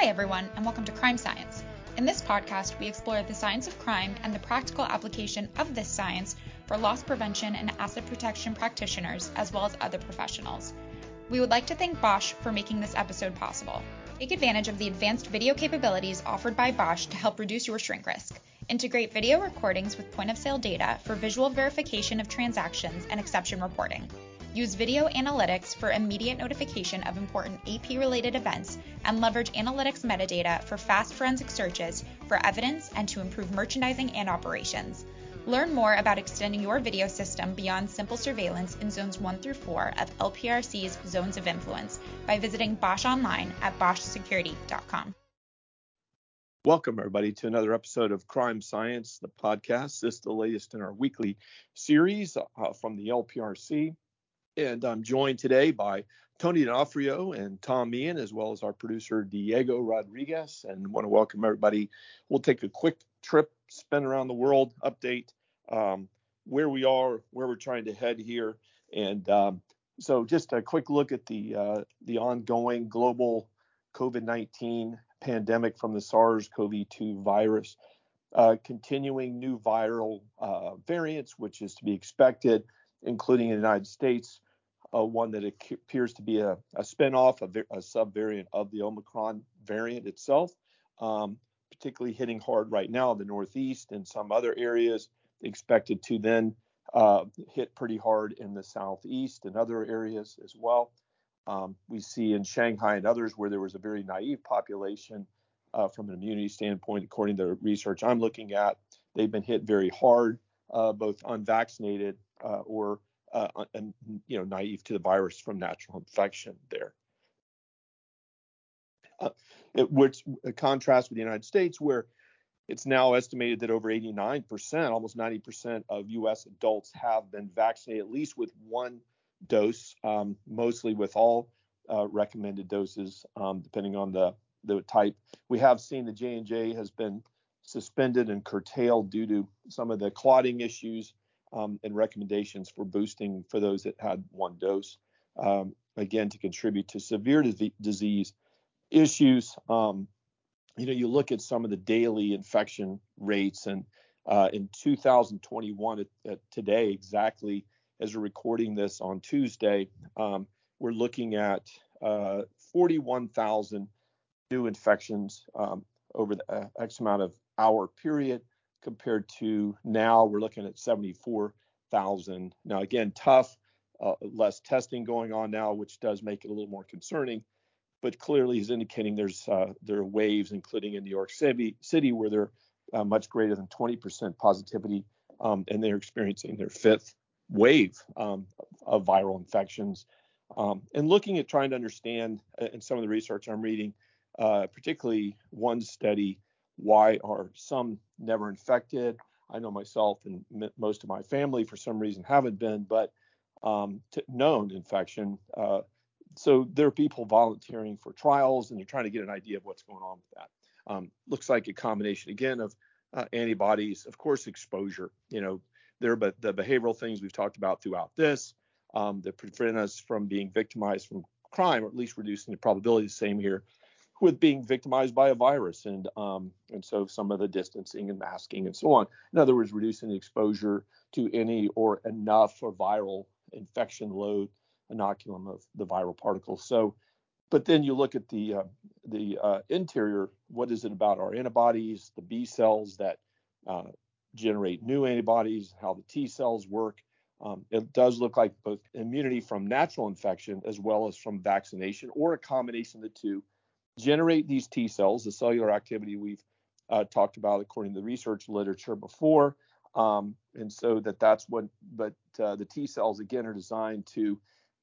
Hi, everyone, and welcome to Crime Science. In this podcast, we explore the science of crime and the practical application of this science for loss prevention and asset protection practitioners, as well as other professionals. We would like to thank Bosch for making this episode possible. Take advantage of the advanced video capabilities offered by Bosch to help reduce your shrink risk. Integrate video recordings with point of sale data for visual verification of transactions and exception reporting. Use video analytics for immediate notification of important AP related events and leverage analytics metadata for fast forensic searches for evidence and to improve merchandising and operations. Learn more about extending your video system beyond simple surveillance in zones 1 through 4 of LPRC's zones of influence by visiting Bosch online at boschsecurity.com. Welcome, everybody, to another episode of Crime Science, the podcast. This is the latest in our weekly series uh, from the LPRC. And I'm joined today by Tony D'Onofrio and Tom Meehan, as well as our producer Diego Rodriguez. And want to welcome everybody. We'll take a quick trip, spin around the world, update um, where we are, where we're trying to head here, and um, so just a quick look at the uh, the ongoing global COVID-19 pandemic from the SARS-CoV-2 virus. Uh, continuing new viral uh, variants, which is to be expected, including in the United States uh, one that appears to be a, a spinoff, a, a subvariant of the Omicron variant itself, um, particularly hitting hard right now the Northeast and some other areas, expected to then uh, hit pretty hard in the Southeast and other areas as well. Um, we see in Shanghai and others where there was a very naive population uh, from an immunity standpoint, according to the research I'm looking at, they've been hit very hard, uh, both unvaccinated uh, or uh, and you know naive to the virus from natural infection there. Uh, it, which contrasts with the United States, where it's now estimated that over 89%, almost 90% of U.S. adults have been vaccinated at least with one dose, um, mostly with all uh, recommended doses, um, depending on the the type. We have seen the J and J has been suspended and curtailed due to some of the clotting issues um, and recommendations for boosting for those that had one dose. Um, again, to contribute to severe disease issues. Um, you know, you look at some of the daily infection rates, and uh, in 2021, at, at today exactly as we're recording this on Tuesday, um, we're looking at uh, 41,000 new infections um, over the uh, X amount of hour period compared to now we're looking at 74,000. Now, again, tough, uh, less testing going on now, which does make it a little more concerning. But clearly, is indicating there's uh, there are waves, including in New York City, City where they're uh, much greater than 20% positivity, um, and they're experiencing their fifth wave um, of viral infections. Um, and looking at trying to understand, uh, in some of the research I'm reading, uh, particularly one study why are some never infected? I know myself and m- most of my family, for some reason, haven't been, but um, t- known infection. Uh, so there are people volunteering for trials, and they're trying to get an idea of what's going on with that. Um, looks like a combination again of uh, antibodies, of course, exposure. You know, there, but the behavioral things we've talked about throughout this um, that prevent us from being victimized from crime, or at least reducing the probability. The same here with being victimized by a virus and um, and so some of the distancing and masking and so on. In other words, reducing the exposure to any or enough or viral infection load inoculum of the viral particles. So, but then you look at the uh, the uh, interior. What is it about our antibodies, the B cells that uh, generate new antibodies, how the T cells work? Um, it does look like both immunity from natural infection as well as from vaccination, or a combination of the two generate these T cells, the cellular activity we've uh, talked about according to the research literature before. Um, and so that that's what, but uh, the T cells again are designed to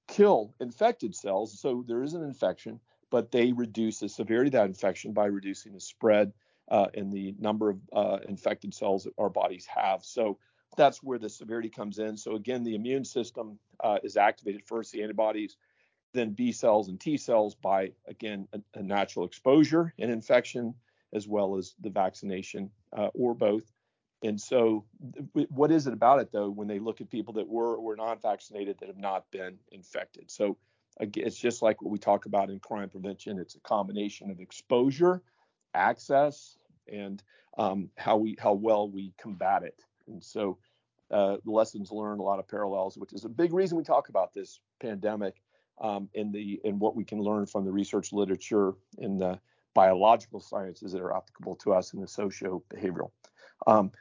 kill infected cells. So there is an infection, but they reduce the severity of that infection by reducing the spread uh, and the number of uh, infected cells that our bodies have. So that's where the severity comes in. So again, the immune system uh, is activated first, the antibodies then B cells and T cells by, again, a, a natural exposure and infection, as well as the vaccination uh, or both. And so, what is it about it though when they look at people that were or were not vaccinated that have not been infected? So, it's just like what we talk about in crime prevention. It's a combination of exposure, access, and um, how we how well we combat it. And so, uh, lessons learned, a lot of parallels, which is a big reason we talk about this pandemic um, in the in what we can learn from the research literature in the biological sciences that are applicable to us in the socio behavioral. Um,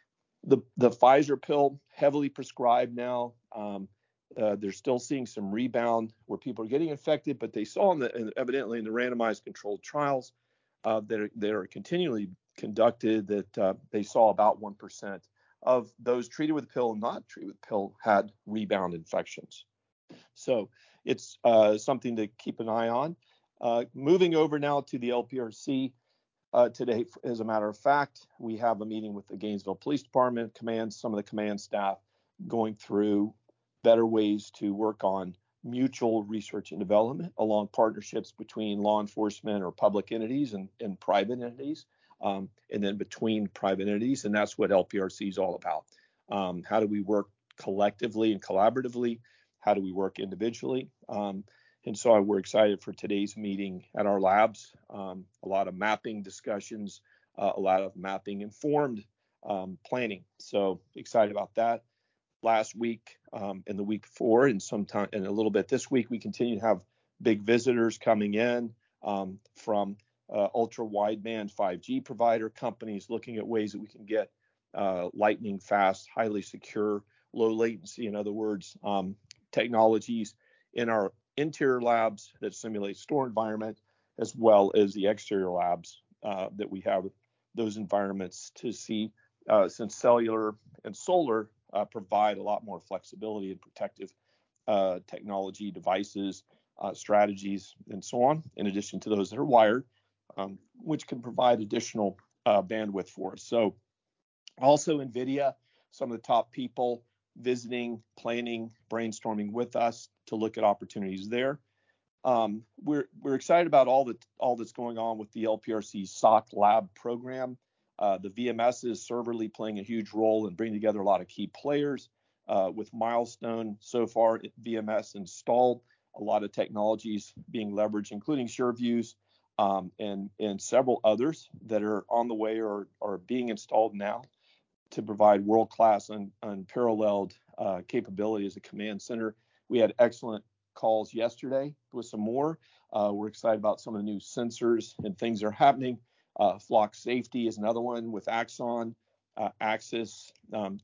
the the Pfizer pill heavily prescribed now. Um, uh, they're still seeing some rebound where people are getting infected, but they saw in the in, evidently in the randomized controlled trials uh, that, are, that are continually conducted that uh, they saw about one percent of those treated with pill and not treated with pill had rebound infections. So it's uh, something to keep an eye on. Uh, moving over now to the LPRC. Uh, today, as a matter of fact, we have a meeting with the Gainesville Police Department, command, some of the command staff, going through better ways to work on mutual research and development along partnerships between law enforcement or public entities and, and private entities, um, and then between private entities. And that's what LPRC is all about. Um, how do we work collectively and collaboratively? How do we work individually? Um, and so we're excited for today's meeting at our labs. Um, a lot of mapping discussions, uh, a lot of mapping informed um, planning. So excited about that. Last week um, and the week before, and sometime and a little bit this week, we continue to have big visitors coming in um, from uh, ultra wideband 5G provider companies looking at ways that we can get uh, lightning fast, highly secure, low latency, in other words, um, technologies in our interior labs that simulate store environment, as well as the exterior labs uh, that we have those environments to see, uh, since cellular and solar uh, provide a lot more flexibility and protective uh, technology devices, uh, strategies, and so on, in addition to those that are wired, um, which can provide additional uh, bandwidth for us. So, also NVIDIA, some of the top people visiting, planning, brainstorming with us to look at opportunities there. Um, we're we're excited about all that all that's going on with the LPRC SOC Lab program. Uh, the VMS is serverly playing a huge role in bringing together a lot of key players. Uh, with Milestone so far, VMS installed, a lot of technologies being leveraged, including SureViews um, and and several others that are on the way or are being installed now to provide world-class and unparalleled uh, capability as a command center. We had excellent calls yesterday with some more. Uh, we're excited about some of the new sensors and things that are happening. Uh, Flock Safety is another one with Axon, uh, Axis, um,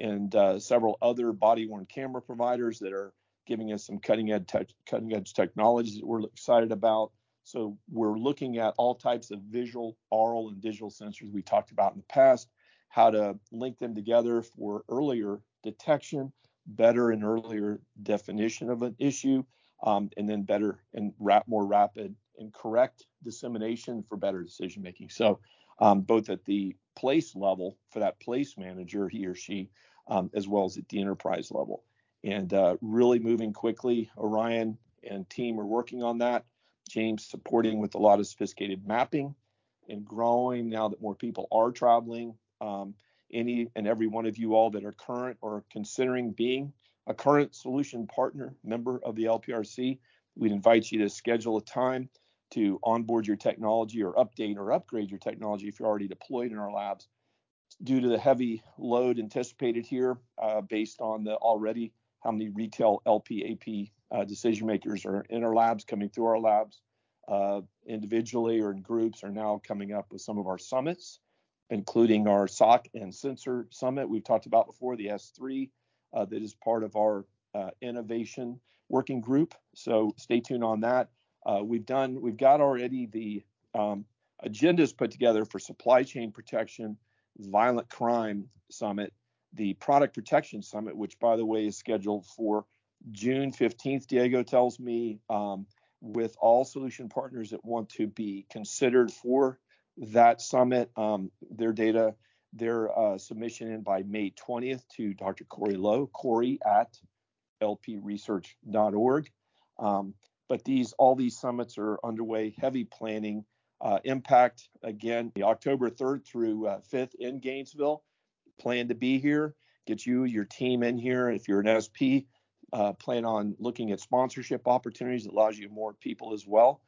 and uh, several other body-worn camera providers that are giving us some cutting-edge te- cutting-edge technologies that we're excited about. So we're looking at all types of visual, aural, and digital sensors we talked about in the past how to link them together for earlier detection, better and earlier definition of an issue, um, and then better and rap, more rapid and correct dissemination for better decision making. So, um, both at the place level for that place manager, he or she, um, as well as at the enterprise level. And uh, really moving quickly. Orion and team are working on that. James supporting with a lot of sophisticated mapping and growing now that more people are traveling um, any and every one of you all that are current or considering being a current solution partner member of the LPRC, we'd invite you to schedule a time to onboard your technology or update or upgrade your technology if you're already deployed in our labs. Due to the heavy load anticipated here, uh, based on the already how many retail LPAP uh, decision makers are in our labs, coming through our labs, uh, individually or in groups, are now coming up with some of our summits including our SOC and sensor summit we've talked about before, the S3, uh, that is part of our uh, innovation working group. So stay tuned on that. Uh, we've done, we've got already the um, agendas put together for supply chain protection, violent crime summit, the product protection summit, which by the way is scheduled for June 15th. Diego tells me um, with all solution partners that want to be considered for that summit, um, their data, their uh, submission in by May 20th to Dr. Cory Lowe, Corey at lpresearch.org. Um, but these all these summits are underway, heavy planning. Uh, impact again, October 3rd through uh, 5th in Gainesville. Plan to be here. Get you your team in here. If you're an SP, uh, plan on looking at sponsorship opportunities that allows you more people as well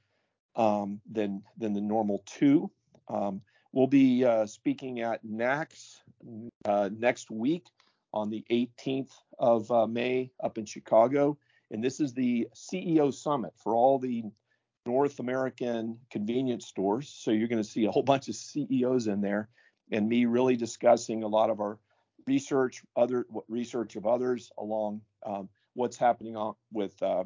um, than than the normal two. Um, we'll be uh, speaking at NACS uh, next week on the 18th of uh, May up in Chicago, and this is the CEO summit for all the North American convenience stores. So you're going to see a whole bunch of CEOs in there, and me really discussing a lot of our research, other research of others along um, what's happening on, with uh,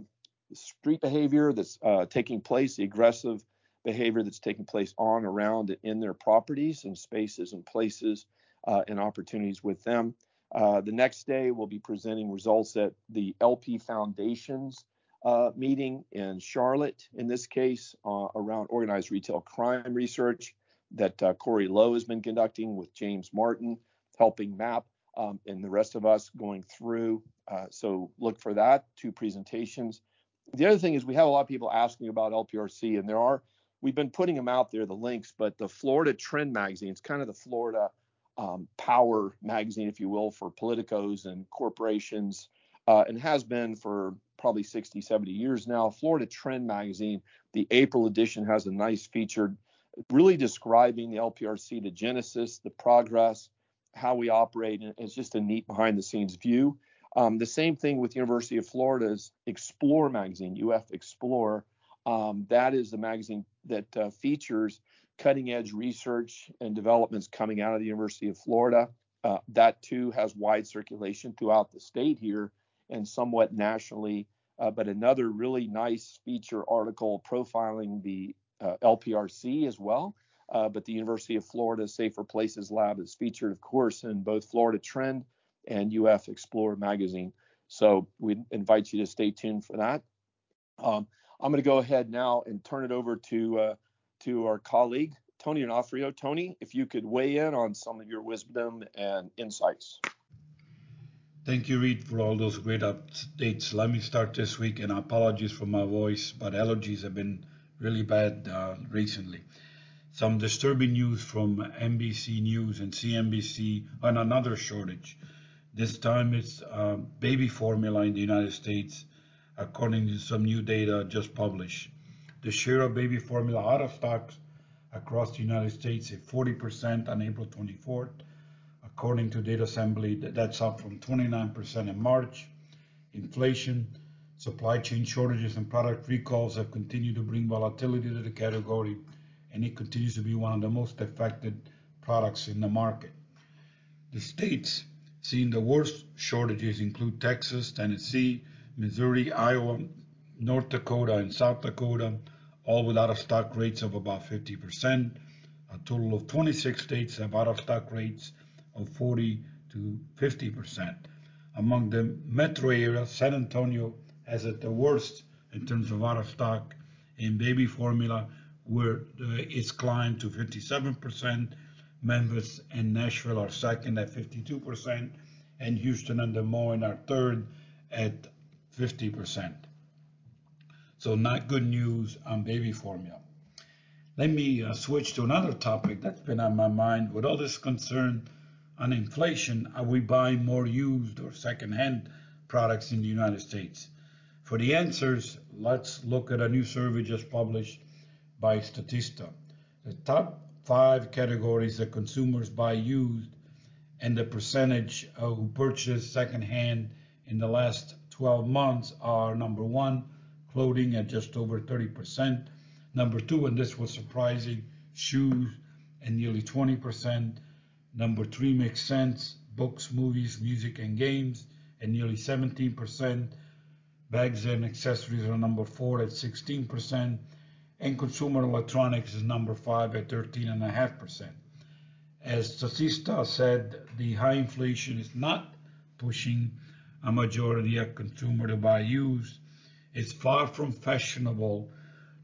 street behavior that's uh, taking place, the aggressive behavior that's taking place on, around, and in their properties and spaces and places uh, and opportunities with them. Uh, the next day, we'll be presenting results at the LP Foundation's uh, meeting in Charlotte, in this case, uh, around organized retail crime research that uh, Cory Lowe has been conducting with James Martin, helping map, um, and the rest of us going through. Uh, so look for that, two presentations. The other thing is we have a lot of people asking about LPRC, and there are, we've been putting them out there, the links, but the Florida Trend Magazine, it's kind of the Florida um, power magazine, if you will, for politicos and corporations, uh, and has been for probably 60, 70 years now. Florida Trend Magazine, the April edition, has a nice feature really describing the LPRC, the genesis, the progress, how we operate, and it's just a neat behind the scenes view. Um, the same thing with University of Florida's Explore magazine, UF Explore. Um, that is the magazine that uh, features cutting edge research and developments coming out of the University of Florida. Uh, that too has wide circulation throughout the state here and somewhat nationally. Uh, but another really nice feature article profiling the uh, LPRC as well. Uh, but the University of Florida Safer Places Lab is featured, of course, in both Florida Trend and UF Explorer magazine. So we invite you to stay tuned for that. Um, I'm going to go ahead now and turn it over to uh, to our colleague Tony Onofrio. Tony, if you could weigh in on some of your wisdom and insights. Thank you, Read, for all those great updates. Let me start this week, and apologies for my voice, but allergies have been really bad uh, recently. Some disturbing news from NBC News and CNBC on another shortage. This time it's uh, baby formula in the United States, according to some new data just published. The share of baby formula out of stocks across the United States is 40% on April 24th. According to Datasembly, that's up from 29% in March. Inflation, supply chain shortages, and product recalls have continued to bring volatility to the category, and it continues to be one of the most affected products in the market. The states seeing the worst shortages include Texas, Tennessee, Missouri, Iowa, North Dakota, and South Dakota, all with out of stock rates of about 50%. A total of 26 states have out of stock rates of 40 to 50%. Among the metro area, San Antonio has it the worst in terms of out of stock in baby formula, where it's climbed to 57%. Memphis and Nashville are second at 52%, and Houston and Des Moines are third at 50%. So not good news on baby formula. Let me uh, switch to another topic that's been on my mind. With all this concern on inflation, are we buying more used or secondhand products in the United States? For the answers, let's look at a new survey just published by Statista. The top five categories that consumers buy used and the percentage who purchase secondhand in the last 12 months are number one, clothing at just over 30%. Number two, and this was surprising, shoes at nearly 20%. Number three makes sense, books, movies, music, and games at nearly 17%. Bags and accessories are number four at 16% and consumer electronics is number five at 13.5%. As Statista said, the high inflation is not pushing a majority of consumer to buy used. It's far from fashionable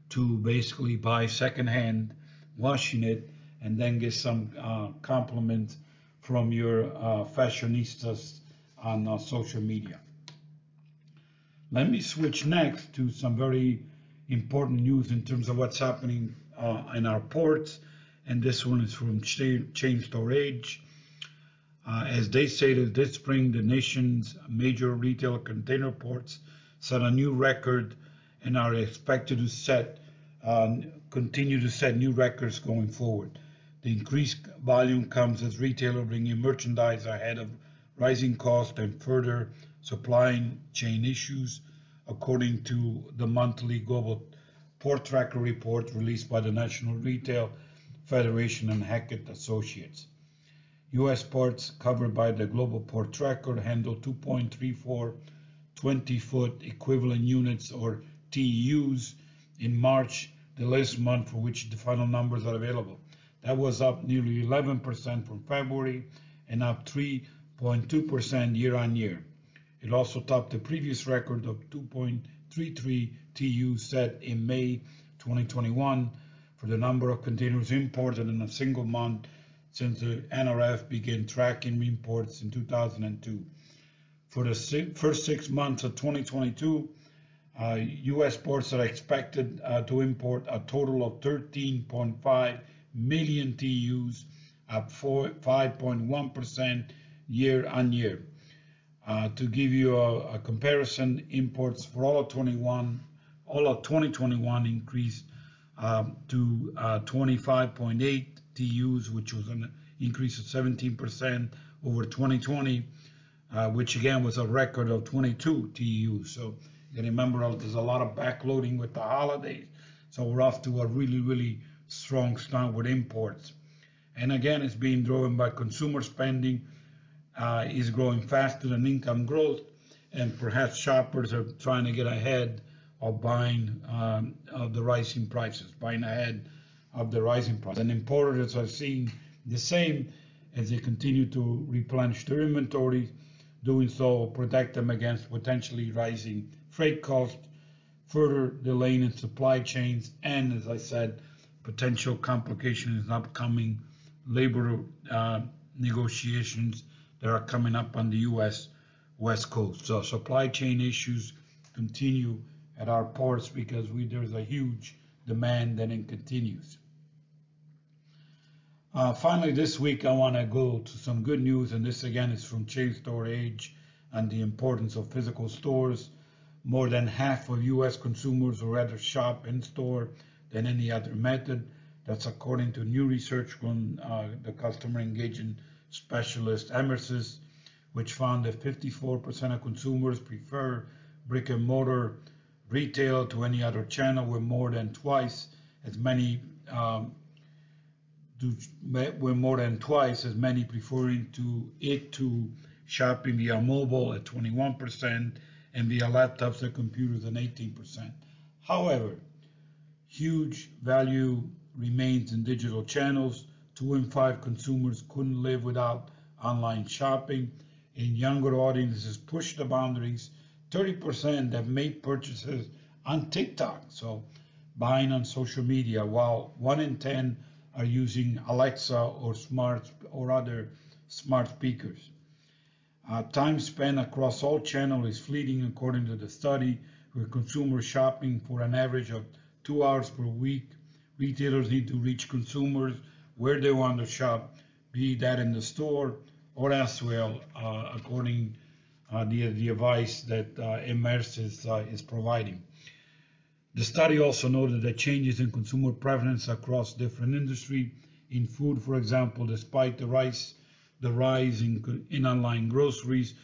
to basically buy secondhand, washing it, and then get some uh, compliments from your uh, fashionistas on uh, social media. Let me switch next to some very important news in terms of what's happening uh, in our ports. And this one is from Chain Store Age. Uh, as they stated this spring, the nation's major retail container ports set a new record and are expected to set uh, continue to set new records going forward. The increased volume comes as retailers bring in merchandise ahead of rising costs and further supply chain issues, according to the monthly Global Port Tracker report released by the National Retail Federation and Hackett Associates. U.S. ports covered by the Global Port Tracker handle 2.34 20 foot equivalent units or TEUs in March, the last month for which the final numbers are available. That was up nearly 11% from February and up 3.2% year on year. It also topped the previous record of 2.33 TEU set in May 2021 for the number of containers imported in a single month since the NRF began tracking imports in 2002. For the first six months of 2022, uh, U.S. ports are expected uh, to import a total of 13.5 million TEUs, up 5.1% year on year. Uh, to give you a, a, comparison, imports for all of 21, all of 2021 increased um, to 25.8 TEUs, which was an increase of 17% over 2020, uh, which again was a record of 22 TEUs. So you remember there's a lot of backloading with the holidays. So we're off to a really, really strong start with imports. And again, it's being driven by consumer spending uh, is growing faster than income growth, and perhaps shoppers are trying to get ahead of buying um, of the rising prices, buying ahead of the rising price. And importers are seeing the same as they continue to replenish their inventory, doing so protect them against potentially rising freight costs, further delaying in supply chains, and as I said, potential complications in upcoming labor uh, negotiations that are coming up on the U.S. West Coast. So supply chain issues continue at our ports because there's a huge demand and it continues. Uh, finally, this week I want to go to some good news, and this again is from Chain Store Age and the importance of physical stores. More than half of U.S. consumers would rather shop in store than any other method. That's according to new research from uh, the customer engagement specialist Emarsys, which found that 54% of consumers prefer brick and mortar retail to any other channel, with more than twice as many um, with more than twice as many preferring to it to shopping via mobile at 21% and via laptops and computers at 18%. However, huge value remains in digital channels. Two in five consumers couldn't live without online shopping. And younger audiences push the boundaries. 30% have made purchases on TikTok, so buying on social media, while one in 10 are using Alexa or smart or other smart speakers. Uh, time spent across all channels is fleeting, according to the study, with consumers shopping for an average of two hours per week. Retailers need to reach consumers where they want to shop, be that in the store or elsewhere, uh, according uh, the, the advice that uh, Emarsys, uh, is providing. The study also noted that changes in consumer preference across different industries. In food, for example, despite the rise, the rise in, in online groceries,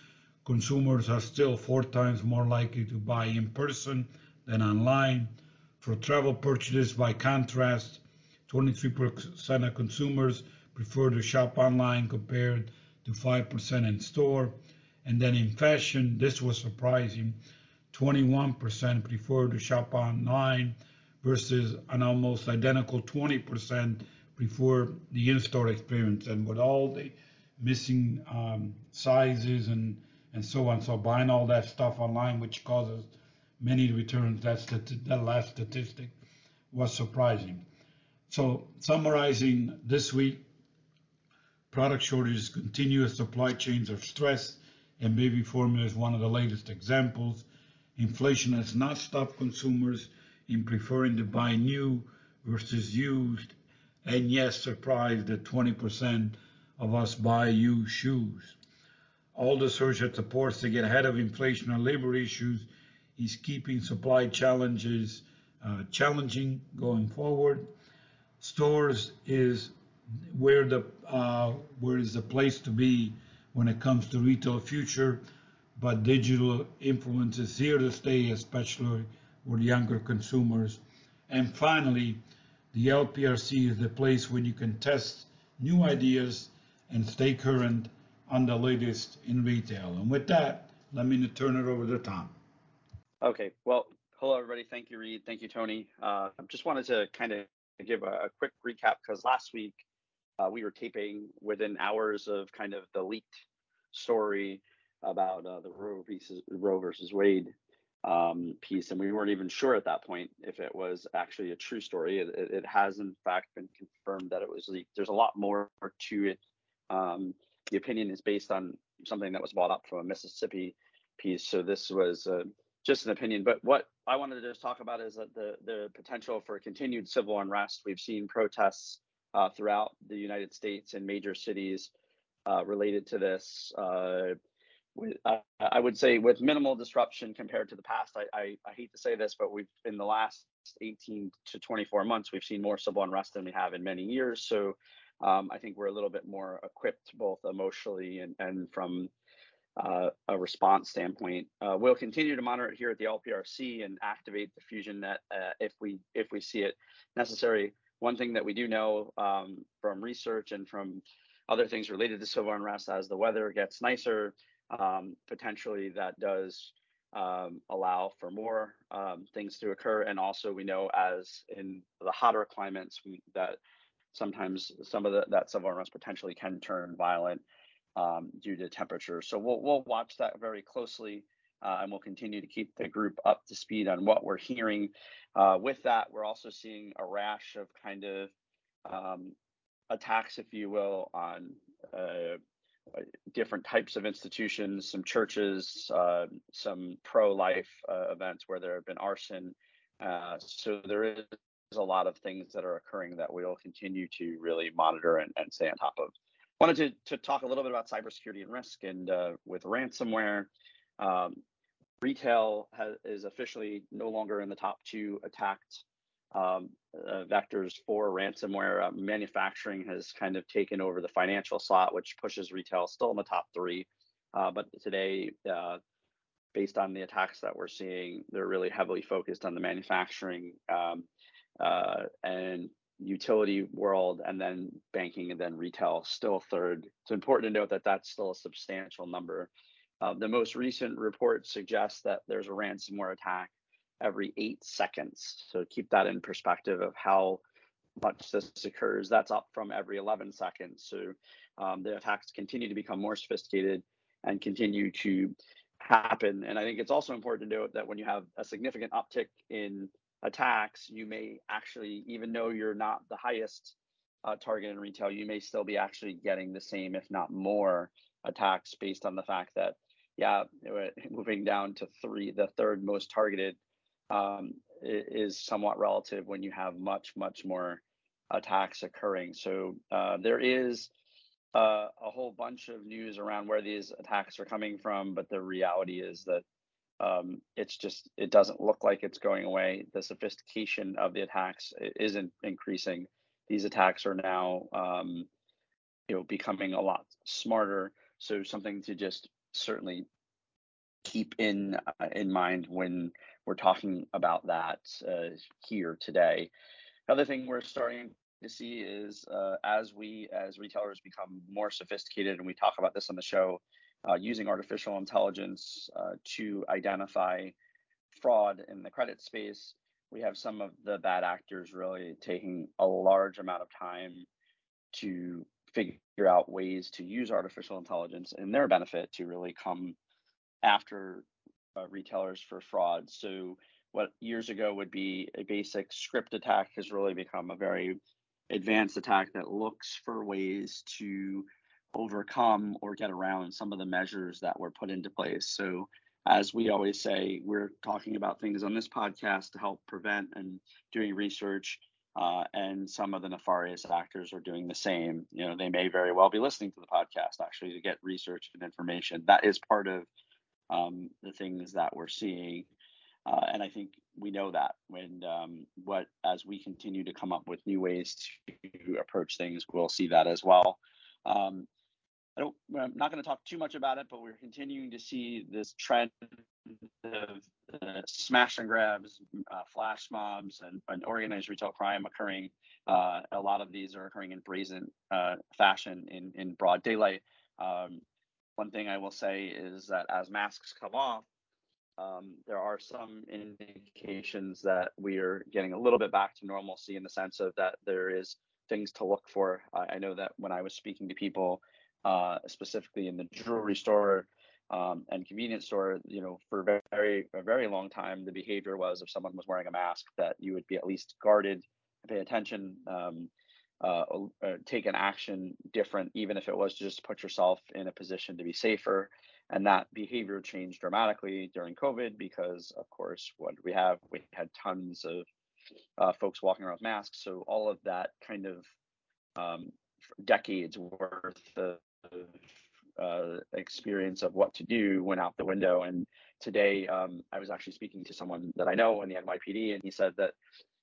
consumers are still four times more likely to buy in person than online. For travel purchases, by contrast, 23% of consumers prefer to shop online compared to 5% in store. And then in fashion, this was surprising. 21% prefer to shop online versus an almost identical 20% prefer the in-store experience. And with all the missing um, sizes and and so on, so buying all that stuff online, which causes many returns, that's the, that last statistic was surprising. So summarizing this week, product shortages continue as supply chains are stressed, and baby formula is one of the latest examples. Inflation has not stopped consumers in preferring to buy new versus used, and yes, surprised that 20% of us buy used shoes. All the that supports to get ahead of inflation and labor issues is keeping supply challenges uh, challenging going forward. Stores is where the uh, where is the place to be when it comes to retail future, but digital influence is here to stay, especially with younger consumers. And finally, the LPRC is the place where you can test new ideas and stay current on the latest in retail. And with that, let me turn it over to Tom. Okay. Well, hello, everybody. Thank you, Read. Thank you, Tony. Uh, just wanted to kind of give a, a quick recap because last week uh, we were taping within hours of kind of the leaked story about uh, the Roe, Roe versus Wade um, piece, and we weren't even sure at that point if it was actually a true story. It, it, it has, in fact, been confirmed that it was leaked. There's a lot more to it. Um, the opinion is based on something that was brought up from a Mississippi piece, so this was uh, just an opinion. But what I wanted to just talk about is that the the potential for continued civil unrest. We've seen protests uh, throughout the United States in major cities uh, related to this. Uh, I would say with minimal disruption compared to the past. I, I, I, hate to say this, but we've in the last 18 to 24 months, we've seen more civil unrest than we have in many years. So um, I think we're a little bit more equipped, both emotionally and, and from uh, a response standpoint. Uh, we'll continue to monitor it here at the LPRC and activate the fusion net uh, if we if we see it necessary. One thing that we do know um, from research and from other things related to civil unrest, as the weather gets nicer, um, potentially that does um, allow for more um, things to occur. And also, we know as in the hotter climates we, that sometimes some of the, that civil unrest potentially can turn violent um, due to temperature. So we'll we'll watch that very closely. Uh, and we'll continue to keep the group up to speed on what we're hearing. Uh, with that, we're also seeing a rash of kind of um, attacks, if you will, on uh, different types of institutions, some churches, uh, some pro-life uh, events where there have been arson. Uh, so there is a lot of things that are occurring that we'll continue to really monitor and, and stay on top of. Wanted to, to talk a little bit about cybersecurity and risk, and uh, with ransomware, um, retail has, is officially no longer in the top two attacked um, uh, vectors for ransomware. Uh, manufacturing has kind of taken over the financial slot, which pushes retail still in the top three. Uh, but today, uh, based on the attacks that we're seeing, they're really heavily focused on the manufacturing um, uh, and utility world, and then banking, and then retail still third. It's important to note that that's still a substantial number. Uh, the most recent report suggests that there's a ransomware attack every eight seconds. So keep that in perspective of how much this occurs. That's up from every 11 seconds. So um, the attacks continue to become more sophisticated and continue to happen. And I think it's also important to note that when you have a significant uptick in attacks, you may actually, even though you're not the highest uh, target in retail, you may still be actually getting the same, if not more, attacks based on the fact that, yeah, moving down to three, the third most targeted um, is somewhat relative when you have much, much more attacks occurring. So uh, there is uh, a whole bunch of news around where these attacks are coming from, but the reality is that um, it's just it doesn't look like it's going away. The sophistication of the attacks isn't increasing. These attacks are now, um, you know, becoming a lot smarter. So something to just certainly keep in uh, in mind when we're talking about that uh, here today. Another thing we're starting to see is uh, as we as retailers become more sophisticated, and we talk about this on the show, uh, using artificial intelligence uh, to identify fraud in the credit space. We have some of the bad actors really taking a large amount of time to figure out ways to use artificial intelligence in their benefit to really come after uh, retailers for fraud. So what years ago would be a basic script attack has really become a very advanced attack that looks for ways to overcome or get around some of the measures that were put into place. So as we always say, we're talking about things on this podcast to help prevent and doing research. uh, and some of the nefarious actors are doing the same. You know, they may very well be listening to the podcast actually to get research and information. That is part of um, the things that we're seeing, uh, and I think we know that when um, what as we continue to come up with new ways to approach things, we'll see that as well. Um, I don't, I'm not going to talk too much about it, but we're continuing to see this trend of uh, smash and grabs, uh, flash mobs, and, and, organized retail crime occurring. Uh, a lot of these are occurring in brazen uh, fashion in, in broad daylight. Um, one thing I will say is that as masks come off, um, there are some indications that we are getting a little bit back to normalcy in the sense of that there is things to look for. I, I know that when I was speaking to people, uh, specifically in the jewelry store um, and convenience store, you know, for very a very long time, the behavior was if someone was wearing a mask that you would be at least guarded, pay attention, um, uh, uh, take an action different, even if it was just to put yourself in a position to be safer. And that behavior changed dramatically during COVID because, of course, what we have, we had tons of uh, folks walking around with masks. So all of that kind of um, decades worth of uh, experience of what to do went out the window. And today, um, I was actually speaking to someone that I know in the NYPD, and he said that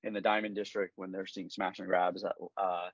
in the Diamond District, when they're seeing smash and grabs, uh,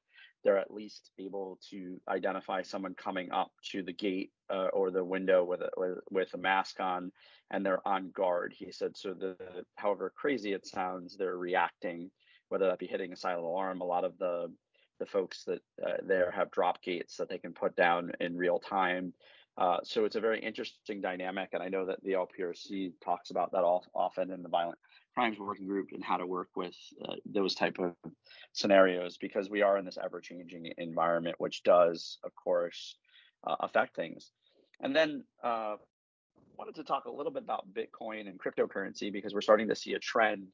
they're at least able to identify someone coming up to the gate uh, or the window with a, with a mask on, and they're on guard. He said, so the however crazy it sounds, they're reacting, whether that be hitting a silent alarm. A lot of the the folks that uh, there have drop gates that they can put down in real time. Uh, so it's a very interesting dynamic, and I know that the LPRC talks about that all, often in the violent crimes working group and how to work with uh, those type of scenarios because we are in this ever-changing environment, which does, of course, uh, affect things. And then uh, wanted to talk a little bit about Bitcoin and cryptocurrency because we're starting to see a trend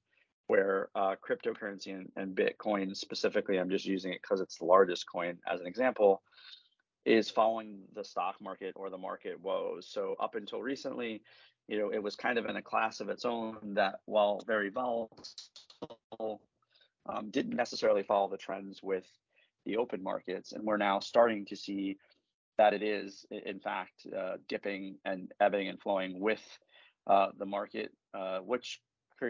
where uh, cryptocurrency and, and, Bitcoin specifically, I'm just using it because it's the largest coin as an example, is following the stock market or the market woes. So up until recently, you know, it was kind of in a class of its own that while very volatile, um, didn't necessarily follow the trends with the open markets. And we're now starting to see that it is, in fact, uh, dipping and ebbing and flowing with uh, the market, uh, which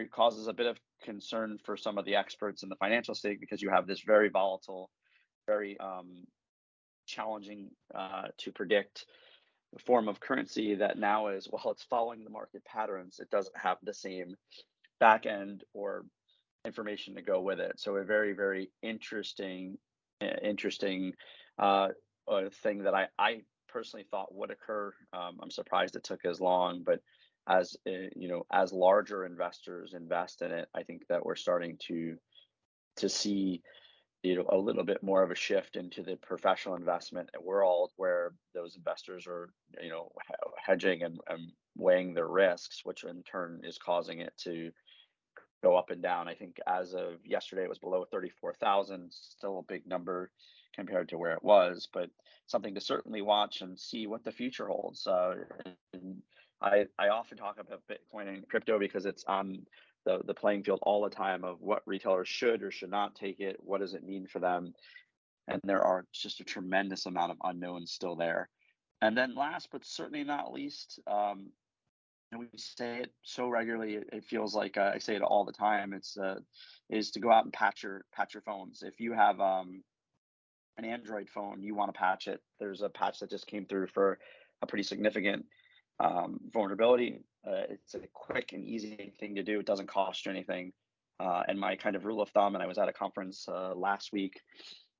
causes a bit of concern for some of the experts in the financial state because you have this very volatile, very um, challenging uh, to predict form of currency that now is while it's following the market patterns, it doesn't have the same back end or information to go with it. So a very very interesting interesting uh, uh, thing that I I personally thought would occur. Um, I'm surprised it took as long, but as uh, you know as larger investors invest in it i think that we're starting to to see you know a little bit more of a shift into the professional investment world where those investors are you know hedging and, and weighing their risks which in turn is causing it to go up and down. I think as of yesterday it was below 34000 still a big number compared to where it was but something to certainly watch and see what the future holds uh, and, I, I often talk about Bitcoin and crypto because it's on the, the playing field all the time of what retailers should or should not take it. What does it mean for them? And there are just a tremendous amount of unknowns still there. And then last but certainly not least, um, and we say it so regularly, it, feels like uh, I say it all the time. It's uh, is to go out and patch your patch your phones. If you have um, an Android phone, you want to patch it. There's a patch that just came through for a pretty significant um, vulnerability. Uh, it's a quick and easy thing to do. It doesn't cost you anything. Uh, and my kind of rule of thumb, and I was at a conference uh, last week,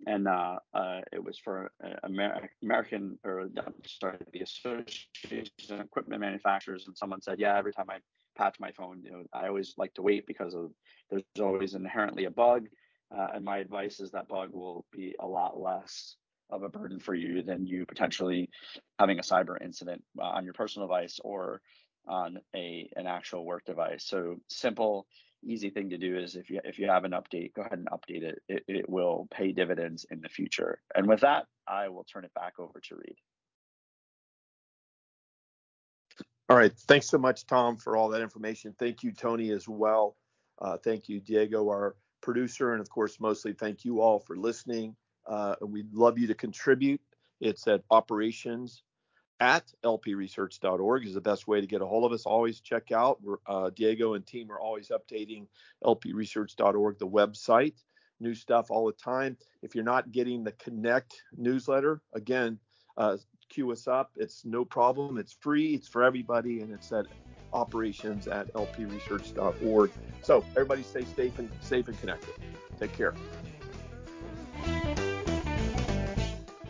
and uh, uh, it was for Amer- American, or sorry, the Association of Equipment Manufacturers, and someone said, yeah, every time I patch my phone, you know, I always like to wait because of there's always inherently a bug, uh, and my advice is that bug will be a lot less of a burden for you than you potentially having a cyber incident uh, on your personal device or on a an actual work device. So simple, easy thing to do is if you if you have an update, go ahead and update it. It, it will pay dividends in the future. And with that, I will turn it back over to Read. All right. Thanks so much, Tom, for all that information. Thank you, Tony, as well. Uh, thank you, Diego, our producer, and of course, mostly thank you all for listening. Uh, we'd love you to contribute. It's at operations at lpresearch.org is the best way to get a hold of us. Always check out. Uh, Diego and team are always updating lpresearch.org, the website, new stuff all the time. If you're not getting the Connect newsletter, again, uh, queue us up. It's no problem. It's free. It's for everybody, and it's at operations at lpresearch.org. So everybody stay safe and safe and connected. Take care.